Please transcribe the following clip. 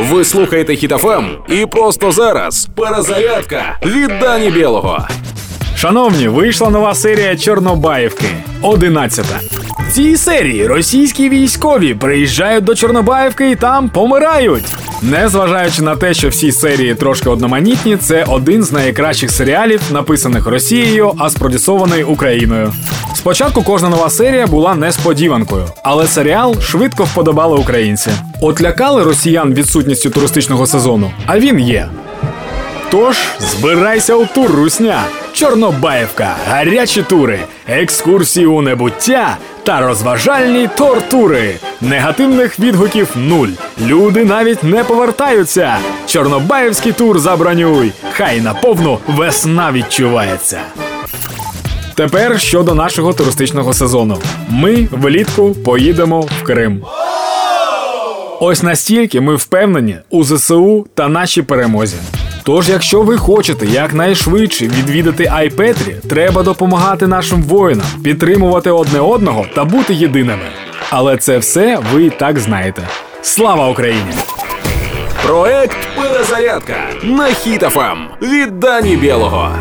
Ви слухаєте Хітофем і просто зараз перезарядка від Дані Білого. Шановні, вийшла нова серія Чорнобаївки. Одинадцята. В цій серії російські військові приїжджають до Чорнобаївки і там помирають. Незважаючи на те, що всі серії трошки одноманітні, це один з найкращих серіалів, написаних Росією, а спродюсований Україною. Спочатку кожна нова серія була несподіванкою, але серіал швидко вподобали українці. От лякали росіян відсутністю туристичного сезону, а він є. Тож збирайся у тур русня. Чорнобаївка, гарячі тури, екскурсії у небуття та розважальні тортури. Негативних відгуків нуль. Люди навіть не повертаються. Чорнобаївський тур забронюй. Хай наповну весна відчувається. Тепер щодо нашого туристичного сезону. Ми влітку поїдемо в Крим. Ось настільки ми впевнені у ЗСУ та нашій перемозі. Тож, якщо ви хочете якнайшвидше відвідати Айпетрі, треба допомагати нашим воїнам, підтримувати одне одного та бути єдиними. Але це все ви і так знаєте. Слава Україні! Проект Перезарядка на хітафам від Дані Білого.